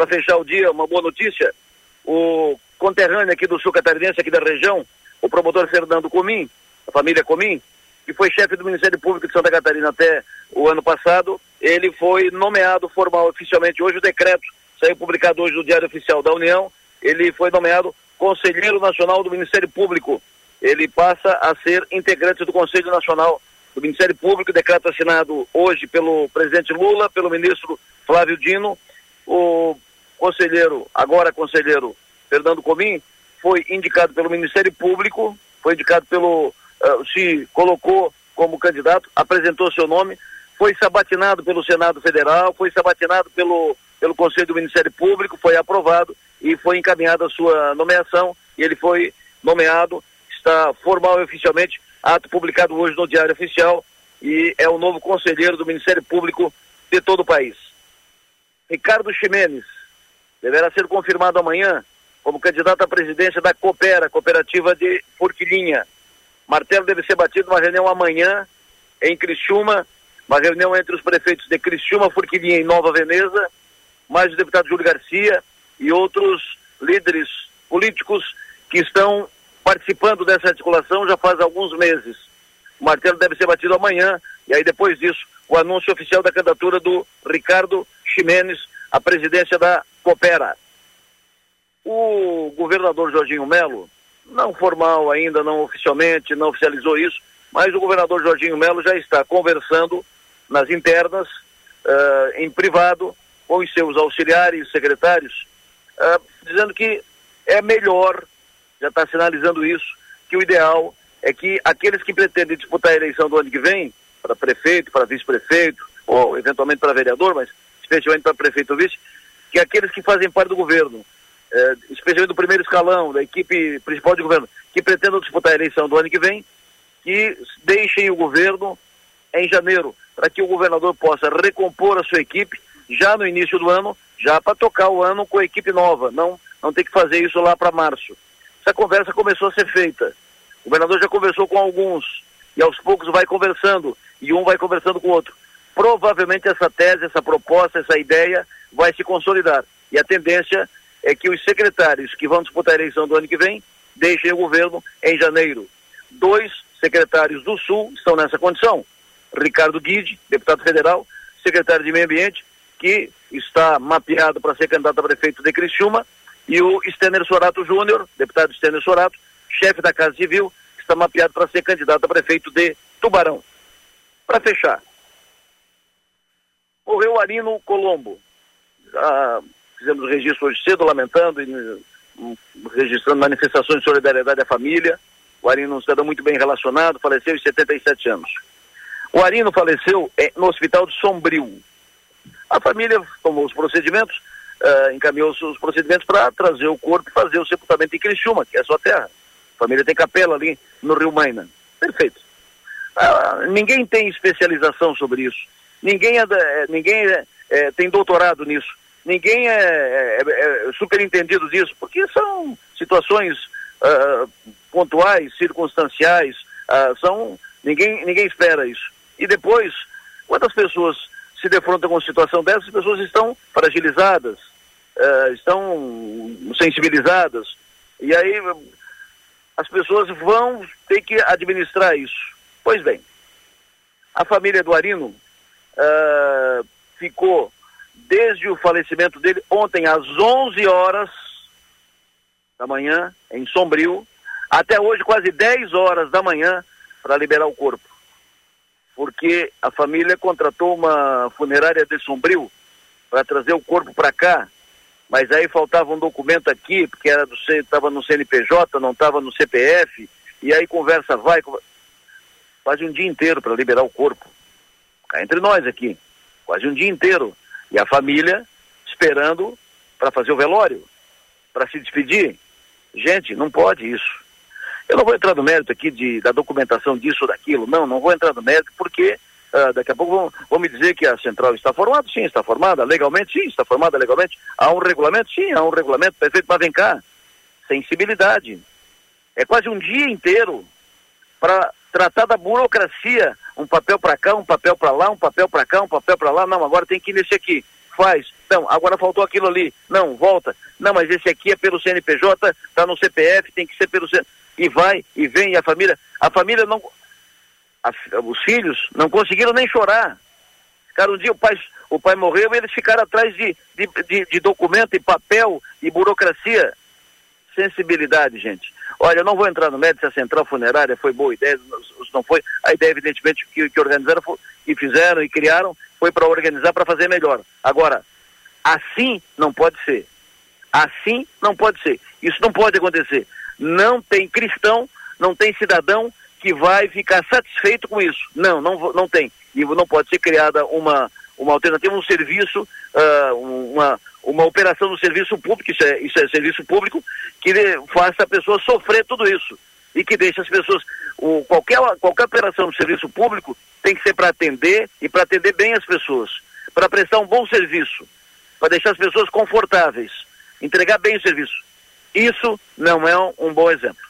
para fechar o dia, uma boa notícia. O conterrâneo aqui do sul catarinense, aqui da região, o promotor Fernando Comim, a família Comim, que foi chefe do Ministério Público de Santa Catarina até o ano passado, ele foi nomeado formal oficialmente hoje o decreto saiu publicado hoje no Diário Oficial da União, ele foi nomeado Conselheiro Nacional do Ministério Público. Ele passa a ser integrante do Conselho Nacional do Ministério Público, decreto assinado hoje pelo presidente Lula, pelo ministro Flávio Dino. O conselheiro, agora conselheiro Fernando Comim, foi indicado pelo Ministério Público, foi indicado pelo, uh, se colocou como candidato, apresentou seu nome, foi sabatinado pelo Senado Federal, foi sabatinado pelo, pelo Conselho do Ministério Público, foi aprovado e foi encaminhada a sua nomeação e ele foi nomeado, está formal e oficialmente, ato publicado hoje no Diário Oficial e é o novo conselheiro do Ministério Público de todo o país. Ricardo Ximenes deverá ser confirmado amanhã como candidato à presidência da Coopera, Cooperativa de Forquilinha. Martelo deve ser batido numa reunião amanhã em Criciúma, uma reunião entre os prefeitos de Criciúma, Forquilinha e Nova Veneza, mais o deputado Júlio Garcia e outros líderes políticos que estão participando dessa articulação já faz alguns meses. O martelo deve ser batido amanhã e aí depois disso o anúncio oficial da candidatura do Ricardo Ximenes à presidência da Coopera. O governador Jorginho Melo, não formal ainda, não oficialmente, não oficializou isso, mas o governador Jorginho Melo já está conversando nas internas, uh, em privado, com os seus auxiliares, secretários, uh, dizendo que é melhor, já está sinalizando isso, que o ideal é que aqueles que pretendem disputar a eleição do ano que vem, para prefeito, para vice-prefeito, ou eventualmente para vereador, mas especialmente para prefeito vice, que aqueles que fazem parte do governo, eh, especialmente do primeiro escalão, da equipe principal de governo, que pretendam disputar a eleição do ano que vem, que deixem o governo em janeiro, para que o governador possa recompor a sua equipe já no início do ano, já para tocar o ano com a equipe nova, não, não ter que fazer isso lá para março. Essa conversa começou a ser feita. O governador já conversou com alguns e aos poucos vai conversando e um vai conversando com o outro. Provavelmente essa tese, essa proposta, essa ideia vai se consolidar. E a tendência é que os secretários que vão disputar a eleição do ano que vem deixem o governo em janeiro. Dois secretários do Sul estão nessa condição. Ricardo Guide, deputado federal, secretário de Meio Ambiente, que está mapeado para ser candidato a prefeito de Criciúma, e o Stener Sorato Júnior, deputado Stener Sorato, chefe da Casa Civil, que está mapeado para ser candidato a prefeito de Tubarão. Para fechar, morreu Arino Colombo. Já fizemos registro hoje cedo, lamentando e um, registrando manifestações de solidariedade à família. O Arino, um cidadão muito bem relacionado, faleceu aos 77 anos. O Arino faleceu é, no hospital de Sombrio. A família tomou os procedimentos, uh, encaminhou os procedimentos para trazer o corpo e fazer o sepultamento em Criciúma, que é a sua terra. A família tem capela ali no Rio Maina. Perfeito. Uh, ninguém tem especialização sobre isso. Ninguém, é, é ninguém é, é, tem doutorado nisso. Ninguém é, é, super entendido disso, porque são situações uh, pontuais, circunstanciais, são ninguém, ninguém espera isso. E depois, quantas pessoas se defrontam com uma situação dessa, as pessoas estão fragilizadas, uh, estão sensibilizadas, e aí as pessoas vão ter que administrar isso. Pois bem, a família do Arino uh, ficou desde o falecimento dele ontem às 11 horas da manhã, em Sombrio, até hoje quase 10 horas da manhã para liberar o corpo porque a família contratou uma funerária de Sombrio para trazer o corpo para cá, mas aí faltava um documento aqui, porque era do estava no CNPJ, não estava no CPF, e aí conversa vai, conversa... quase um dia inteiro para liberar o corpo. Cá entre nós aqui, quase um dia inteiro. E a família esperando para fazer o velório, para se despedir. Gente, não pode isso. Eu não vou entrar no mérito aqui de, da documentação disso ou daquilo, não, não vou entrar no mérito porque uh, daqui a pouco vão, vão, me dizer que a central está formada, sim, está formada, legalmente, sim, está formada legalmente. Há um regulamento, sim, há um regulamento perfeito, mas vem cá, sensibilidade. É quase um dia inteiro para tratar da burocracia, um papel para cá, um papel para lá, um papel para cá, um papel para lá, não, agora tem que ir nesse aqui. Faz. Não, agora faltou aquilo ali. Não, volta. Não, mas esse aqui é pelo CNPJ, está no CPF, tem que ser pelo CNPJ. E vai, e vem, e a família. A família não. A, os filhos não conseguiram nem chorar. Cara, um dia o pai, o pai morreu e eles ficaram atrás de, de, de, de documento e papel e burocracia. Sensibilidade, gente. Olha, eu não vou entrar no mérito se a central funerária foi boa ideia, se não foi. A ideia, evidentemente, que, que organizaram, que fizeram e criaram, foi para organizar, para fazer melhor. Agora, assim não pode ser. Assim não pode ser. Isso não pode acontecer. Não tem cristão, não tem cidadão que vai ficar satisfeito com isso. Não, não, não tem. E não pode ser criada uma, uma alternativa, um serviço, uh, uma, uma operação do serviço público, isso é, isso é serviço público, que faça a pessoa sofrer tudo isso. E que deixe as pessoas. O, qualquer, qualquer operação do serviço público tem que ser para atender e para atender bem as pessoas, para prestar um bom serviço, para deixar as pessoas confortáveis, entregar bem o serviço. Isso não é um, um bom exemplo.